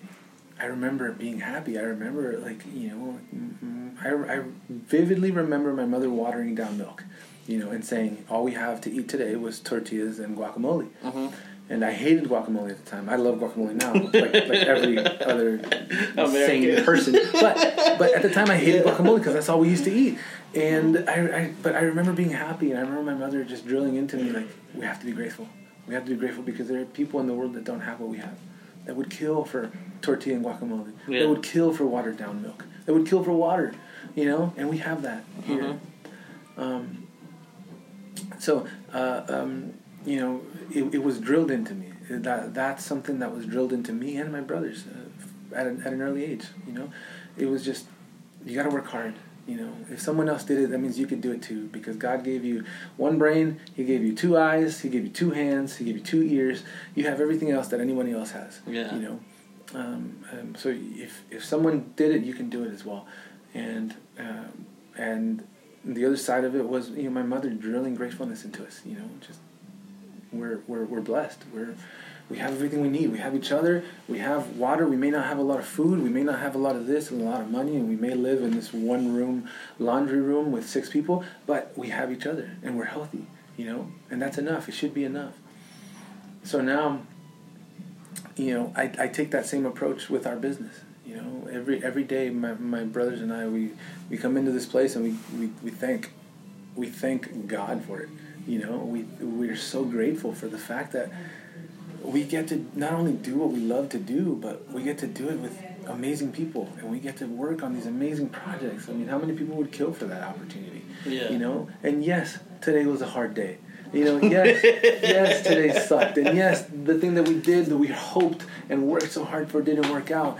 I remember being happy. I remember, like, you know, mm, I, I vividly remember my mother watering down milk, you know, and saying, all we have to eat today was tortillas and guacamole. Mm-hmm. And I hated guacamole at the time. I love guacamole now, like, like every other sane person. But but at the time, I hated guacamole because that's all we used to eat. And I, I but I remember being happy, and I remember my mother just drilling into me like, we have to be grateful. We have to be grateful because there are people in the world that don't have what we have, that would kill for tortilla and guacamole. Yeah. That would kill for watered down milk. That would kill for water, you know. And we have that here. Mhm. Um, so uh, um, you know, it, it was drilled into me. That that's something that was drilled into me and my brothers uh, at, an, at an early age. You know, it was just you got to work hard. You know, if someone else did it, that means you could do it too. Because God gave you one brain, He gave you two eyes, He gave you two hands, He gave you two ears. You have everything else that anyone else has. Yeah. You know, um, um, so if if someone did it, you can do it as well. And um, and the other side of it was you know my mother drilling gratefulness into us. You know, just we're we're we're blessed. We're we have everything we need. We have each other. We have water. We may not have a lot of food. We may not have a lot of this and a lot of money, and we may live in this one room laundry room with six people. But we have each other, and we're healthy. You know, and that's enough. It should be enough. So now, you know, I, I take that same approach with our business. You know, every every day, my, my brothers and I, we, we come into this place and we, we, we thank we thank God for it. You know, we we're so grateful for the fact that we get to not only do what we love to do, but we get to do it with amazing people, and we get to work on these amazing projects. I mean, how many people would kill for that opportunity? Yeah. You know, and yes, today was a hard day. You know, yes, yes, today sucked, and yes, the thing that we did that we hoped and worked so hard for didn't work out,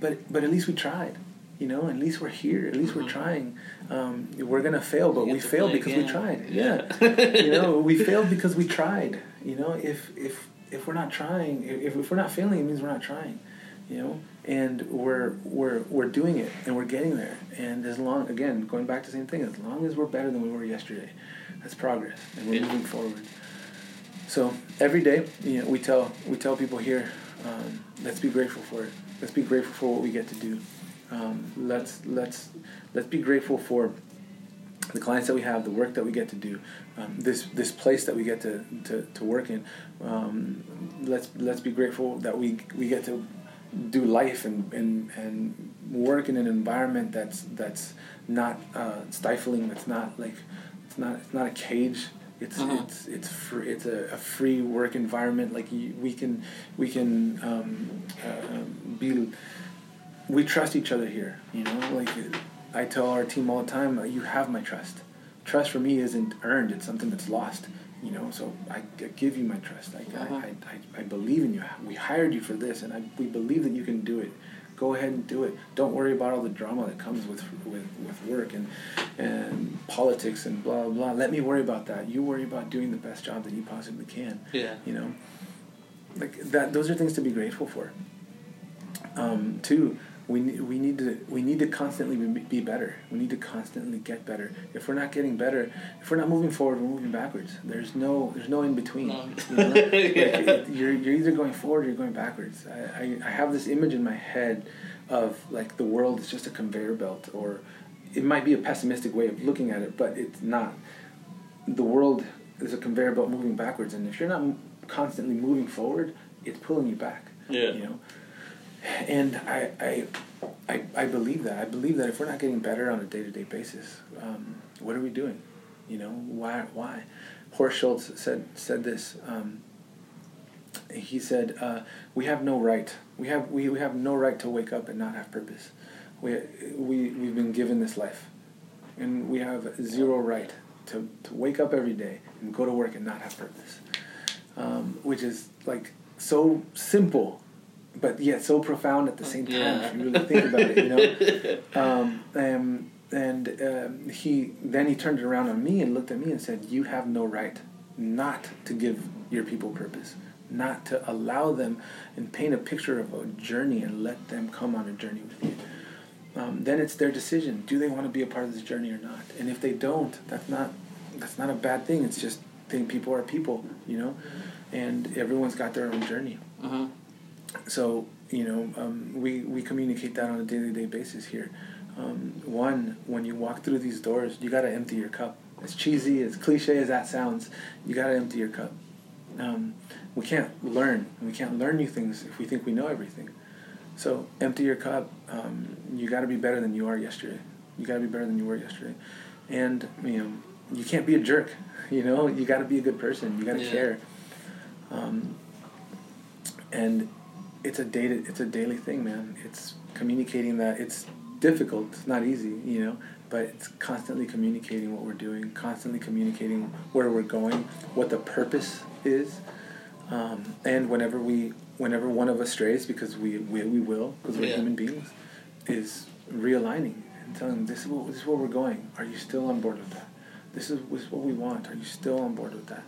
but but at least we tried. You know, at least we're here. At least we're trying. Um, we're gonna fail, but we failed because we tried. Yeah. Yeah, you know, we failed because we tried. You know, if if if we're not trying, if, if we're not failing, it means we're not trying. You know, and we're we're we're doing it, and we're getting there. And as long, again, going back to the same thing, as long as we're better than we were yesterday, that's progress, and we're Yeah. moving forward. So every day, you know, we tell we tell people here, um, let's be grateful for it. Let's be grateful for what we get to do. Um, let's let's let's be grateful for the clients that we have, the work that we get to do, um, this this place that we get to, to, to work in. Um, let's let's be grateful that we we get to do life and, and, and work in an environment that's that's not uh, stifling. That's not like it's not it's not a cage. It's Uh-huh. it's it's free, it's a, a free work environment. Like you, we can we can um, uh, be we trust each other here. You know, like I tell our team all the time, uh, you have my trust. Trust for me isn't earned; it's something that's lost. You know, so I, I give you my trust. I, Uh-huh. I, I, I believe in you. We hired you for this, and I, we believe that you can do it. Go ahead and do it. Don't worry about all the drama that comes with with, with work and and politics and blah blah blah. Let me worry about that. You worry about doing the best job that you possibly can Yeah. you know like that those are things to be grateful for um, two we, ne- we need to we need to constantly be, be better we need to constantly get better if we're not getting better if we're not moving forward we're moving backwards there's no there's no in between No. you know? Like, Yeah. it- you're, you're either going forward or you're going backwards I, I, I have this image in my head of like the world is just a conveyor belt or it might be a pessimistic way of looking at it but it's not the world is a conveyor belt moving backwards, and if you're not constantly moving forward, it's pulling you back. Yeah. You know, and I, I, I, I believe that. I believe that if we're not getting better on a day to day basis, um, what are we doing? You know, why? Why? Horst Schulze said said this. Um, he said, uh, "We have no right. We have we, we have no right to wake up and not have purpose. We we we've been given this life, and we have zero right to, to wake up every day and go to work and not have purpose, um, which is like so simple, but yet so profound at the same time. Yeah. If you really think about it, you know. Um, and and um, he then he turned around on me and looked at me and said, "You have no right not to give your people purpose." Not to allow them and paint a picture of a journey and let them come on a journey with you um, then it's their decision. Do they want to be a part of this journey or not? And if they don't, that's not that's not a bad thing. It's just think people are people, you know, and everyone's got their own journey. Uh-huh. So you know, um, we we communicate that on a daily day basis here. Um, one, when you walk through these doors, you got to empty your cup. As cheesy, as cliche as that sounds, you got to empty your cup. Um, we can't learn. We can't learn new things if we think we know everything. So empty your cup. Um, you got to be better than you are yesterday. You got to be better than you were yesterday, and you know you can't be a jerk. You know you got to be a good person. You got to Yeah. care. Um, and it's a day. It's a daily thing, man. It's communicating that it's difficult. It's not easy, you know, but it's constantly communicating what we're doing, constantly communicating where we're going, what the purpose is, um, and whenever we, whenever one of us strays, because we we, we will, because we're Yeah. human beings, is realigning and telling them this is what, this is where we're going. Are you still on board with that? This is, this is what we want. Are you still on board with that?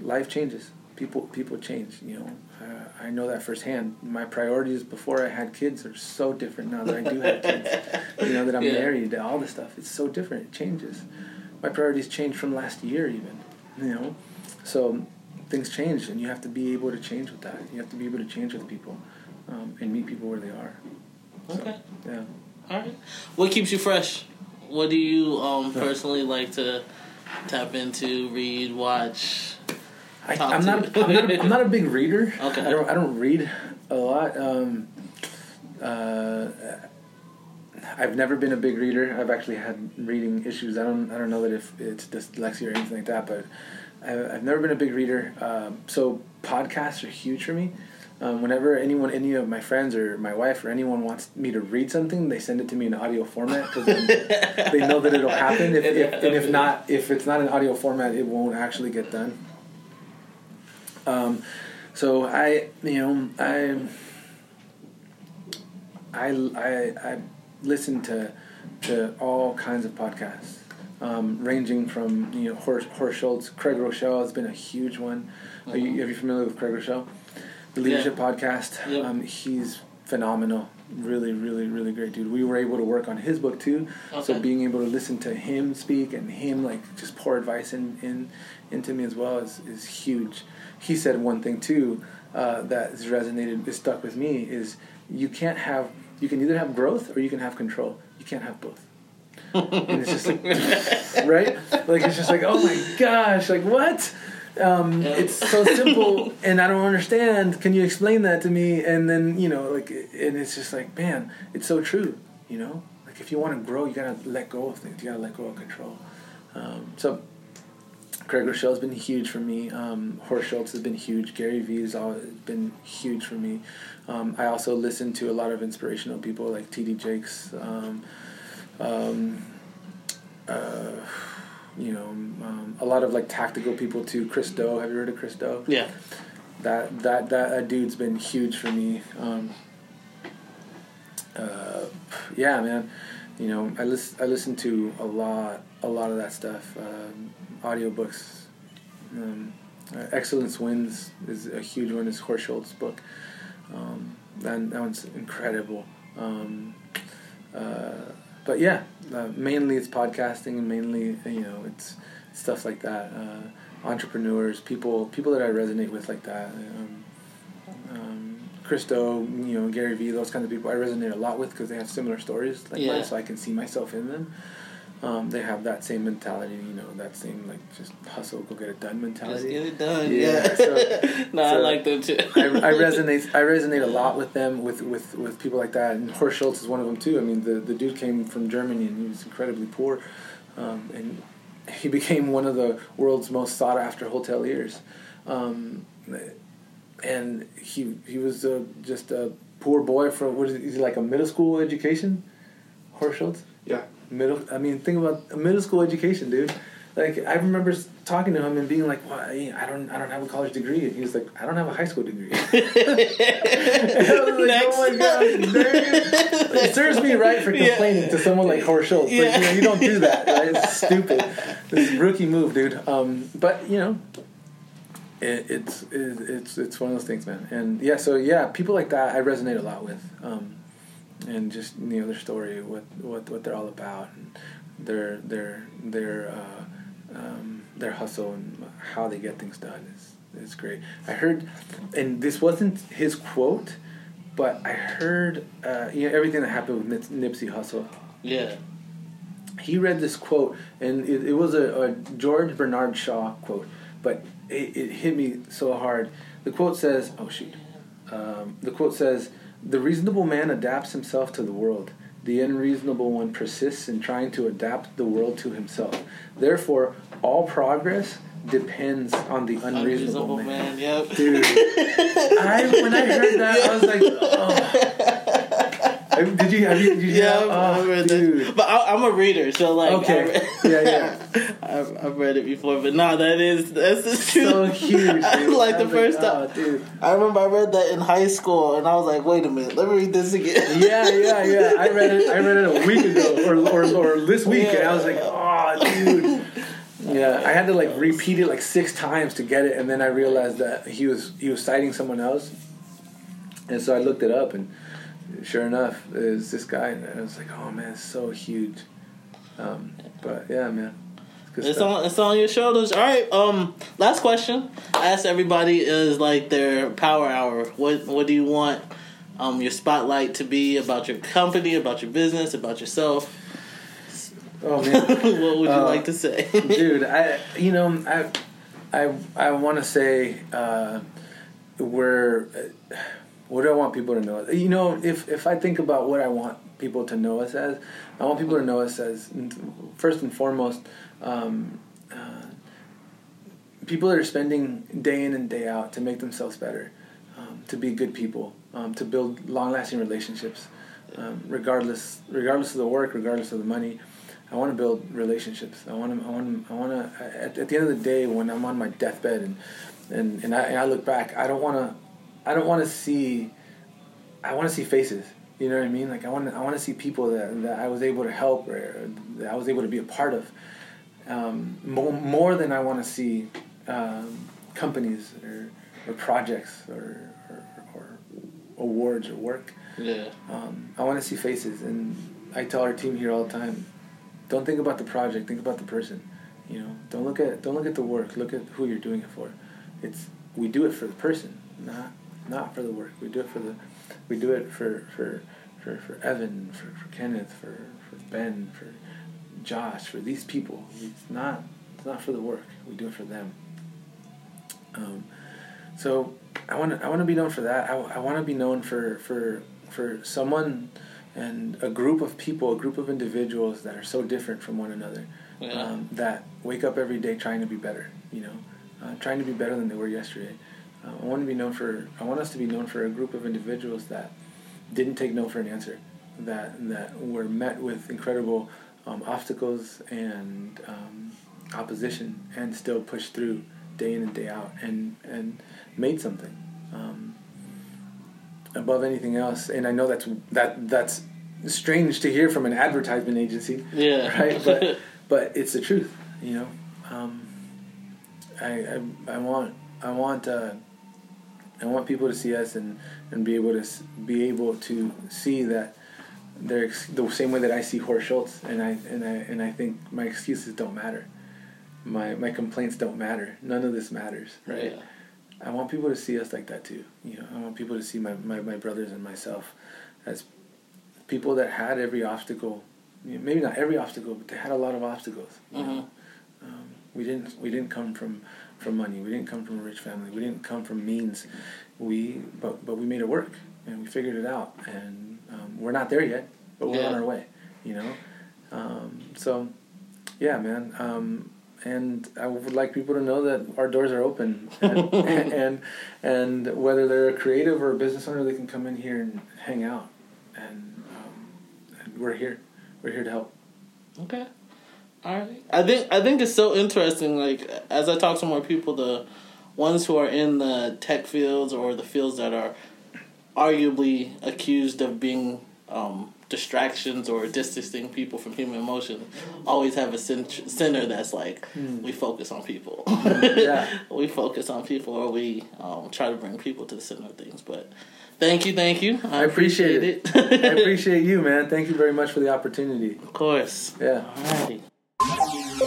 Life changes. People people change. You know, uh, I know that firsthand. My priorities before I had kids are so different now that I do have kids. you know that I'm Yeah. married. All this stuff. It's so different. It changes. My priorities changed from last year even. You know, so things change, and you have to be able to change with that. You have to be able to change with people, um, and meet people where they are. So, Okay. Yeah. All right. What keeps you fresh? What do you um, personally like to tap into, read, watch? I, I'm not. I'm not. A, I'm not a big reader. Okay. I don't. I don't read a lot. Um, uh, I've never been a big reader. I've actually had reading issues. I don't. I don't know that if it's dyslexia or anything like that, but I, I've never been a big reader. Um, so podcasts are huge for me. Um, whenever anyone, any of my friends or my wife or anyone wants me to read something, they send it to me in audio format because they know that it'll happen. If, if, and if not, if it's not in audio format, it won't actually get done. Um, so I, you know, I, I, I, I listen to to all kinds of podcasts, um, ranging from you know Horst, Horst Schulze, Craig Groeschel has been a huge one. Are you, are you familiar with Craig Groeschel? The Leadership Podcast. Yep. Um, he's phenomenal. Really, really, really great dude. We were able to work on his book too. So being able to listen to him speak and him like just pour advice in, in into me as well is, is huge. He said one thing too uh, that has resonated, is stuck with me is you can't have you can either have growth or you can have control. You can't have both. and it's just like right, like it's just like oh my gosh, like what? Um, Yeah. It's so simple, and I don't understand. Can you explain that to me? And then you know, like, and it's just like, man, it's so true. You know, like if you want to grow, you gotta let go of things. You gotta let go of control. Um, so, Craig Groeschel's been huge for me. Um, Horst Schulze has been huge. Gary Vee's always been huge for me. Um, I also listen to a lot of inspirational people like T.D. Jakes. Um, um, uh, you know, um, a lot of like tactical people too. Chris Do, have you heard of Chris Do? Yeah. That that that, that dude's been huge for me. Um, uh, yeah, man. You know, I listen I listen to a lot a lot of that stuff. Um, audiobooks. Um, uh, Excellence Wins is a huge one. Is Horst Schulze's book. Um, that that one's incredible. Um, uh, but yeah, uh, mainly it's podcasting and mainly you know it's stuff like that. Uh, entrepreneurs, people, people that I resonate with like that. Um, um, Chris Do, you know, Gary Vee, those kinds of people I resonate a lot with because they have similar stories like Yeah. mine, so I can see myself in them. Um, they have that same mentality, you know, that same like just hustle, go get it done Just mentality. get it done. Yeah, Yeah. so- no, I like them too. I, I resonate. I resonate a lot with them, with, with, with people like that, and Horst Schulze is one of them too. I mean, the, the dude came from Germany and he was incredibly poor, um, and he became one of the world's most sought after hoteliers, um, and he he was uh, just a poor boy from what is it, is he like a middle school education, Horst Schulze. Yeah. Middle. I mean, think about a middle school education, dude. Like I remember talking to him and being like, "Well, I don't, I don't have a college degree." And he was like, "I don't have a high school degree." And I was like, Next. "Oh my dude!" It serves me right for Yeah. complaining to someone like Horst Schulze. Like, Yeah. you know, you don't do that. Right? It's stupid. This is rookie move, dude. Um, but you know, it, it's it, it's it's one of those things, man. And yeah, so yeah, people like that I resonate a lot with, um, and just you know their story, what what what they're all about, and their their their uh, um, their hustle and how they get things done is is great. I heard, and this wasn't his quote, but I heard uh, you know everything that happened with Nip- Nipsey Hussle yeah. he read this quote, and it, it was a, a George Bernard Shaw quote, but it, it hit me so hard. The quote says, "Oh shoot," um, the quote says, "The reasonable man adapts himself to the world. The unreasonable one persists in trying to adapt the world to himself. Therefore, all progress depends on the unreasonable, Unreasonable man." man. Yep. Dude, I when I heard that, I was like, oh. Did you? Have you? Did you yeah, have, I, oh, read that. But I, I'm a reader, so like, Okay. Read, Yeah, yeah. I've, I've read it before, but nah, that is that's truth. So huge, like I the first oh, time. dude. I remember I read that in high school, and I was like, "Wait a minute, let me read this again." Yeah, yeah, yeah. I read it. I read it a week ago, or or, or this week, and I was like, oh, dude. Yeah, I had to like repeat it like six times to get it, and then I realized that he was he was citing someone else, and so I looked it up, and sure enough, was this guy, and I was like, oh man, it's so huge. Um, but yeah, man, it's It's on it's on your shoulders. All right. Um. Last question. I asked everybody is like their power hour. What What do you want? Um. Your spotlight to be about your company, about your business, about yourself. Oh man. what would you Uh, like to say, dude i you know i i i want to say uh we're uh, what do i want people to know you know if if i think about what i want people to know us as i want people to know us as first and foremost um uh, people that are spending day in and day out to make themselves better um, to be good people um, to build long-lasting relationships um, regardless regardless of the work regardless of the money I want to build relationships. I want to. I want to. I want to. At, at the end of the day, when I'm on my deathbed and and and I, and I look back, I don't want to. I don't want to see. I want to see faces. You know what I mean? Like I want. I want to see people that that I was able to help or that I was able to be a part of. Um, more, more than I want to see um, companies or, or projects or, or, or awards or work. yeah. Um, I want to see faces, and I tell our team here all the time: don't think about the project, think about the person. You know, don't look at don't look at the work. Look at who you're doing it for. It's we do it for the person, not not for the work. We do it for the we do it for for for, for Evan, for, for Kenneth, for, for Ben, for Josh, for these people. It's not it's not for the work. We do it for them. Um, so I want to I want to be known for that. I, I want to be known for for for someone and a group of people, a group of individuals that are so different from one another, Yeah. um, that wake up every day trying to be better. You know, uh, trying to be better than they were yesterday. Uh, I want to be known for. I want us to be known for a group of individuals that didn't take no for an answer, that that were met with incredible um, obstacles and um, opposition, and still pushed through day in and day out, and and made something. Um, above anything else, and I know that's that that's strange to hear from an advertisement agency, Yeah. right? But but it's the truth, you know. Um, I, I I want I want uh, I want people to see us and, and be able to be able to see that they're ex- the same way that I see Horst Schulze, and I and I and I think my excuses don't matter. My my complaints don't matter. None of this matters, right? Yeah. I want people to see us like that too. You know, I want people to see my, my, my brothers and myself as people that had every obstacle. You know, maybe not every obstacle, but they had a lot of obstacles. You know? um, we didn't we didn't come from, from money. We didn't come from a rich family. We didn't come from means. We but but we made it work and we figured it out. And um, we're not there yet, but we're Yeah. on our way. You know, um, so yeah, man. Um, and I would like people to know that our doors are open, and and, and whether they're a creative or a business owner, they can come in here and hang out, and, um, and we're here. We're here to help. Okay. All right. I think I think it's so interesting. Like as I talk to more people, the ones who are in the tech fields or the fields that are arguably accused of being um, distractions or distancing people from human emotion always have a cent- center that's like we focus on people. Yeah. we focus on people, or we um, try to bring people to the center of things. But thank you, thank you. I, I appreciate it. I appreciate you, man. Thank you very much for the opportunity. of course. Yeah. Alrighty. This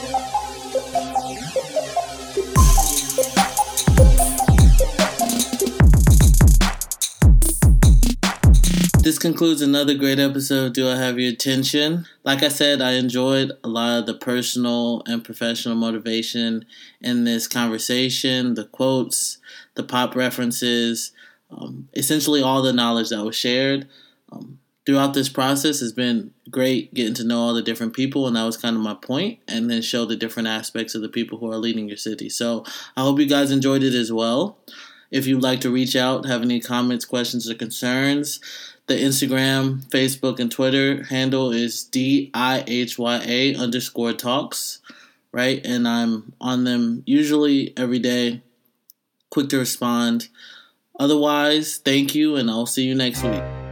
concludes another great episode Do I Have Your Attention? Like I said, I enjoyed a lot of the personal and professional motivation in this conversation, the quotes, the pop references, um, essentially all the knowledge that was shared. Um, throughout this process has been great getting to know all the different people and that was kind of my point and then show the different aspects of the people who are leading your city. So i hope you guys enjoyed it as well. If you'd like to reach out have any comments questions or concerns the instagram facebook and twitter handle is d-i-h-y-a underscore talks right? And i'm on them usually every day quick to respond. Otherwise thank you and i'll see you next week.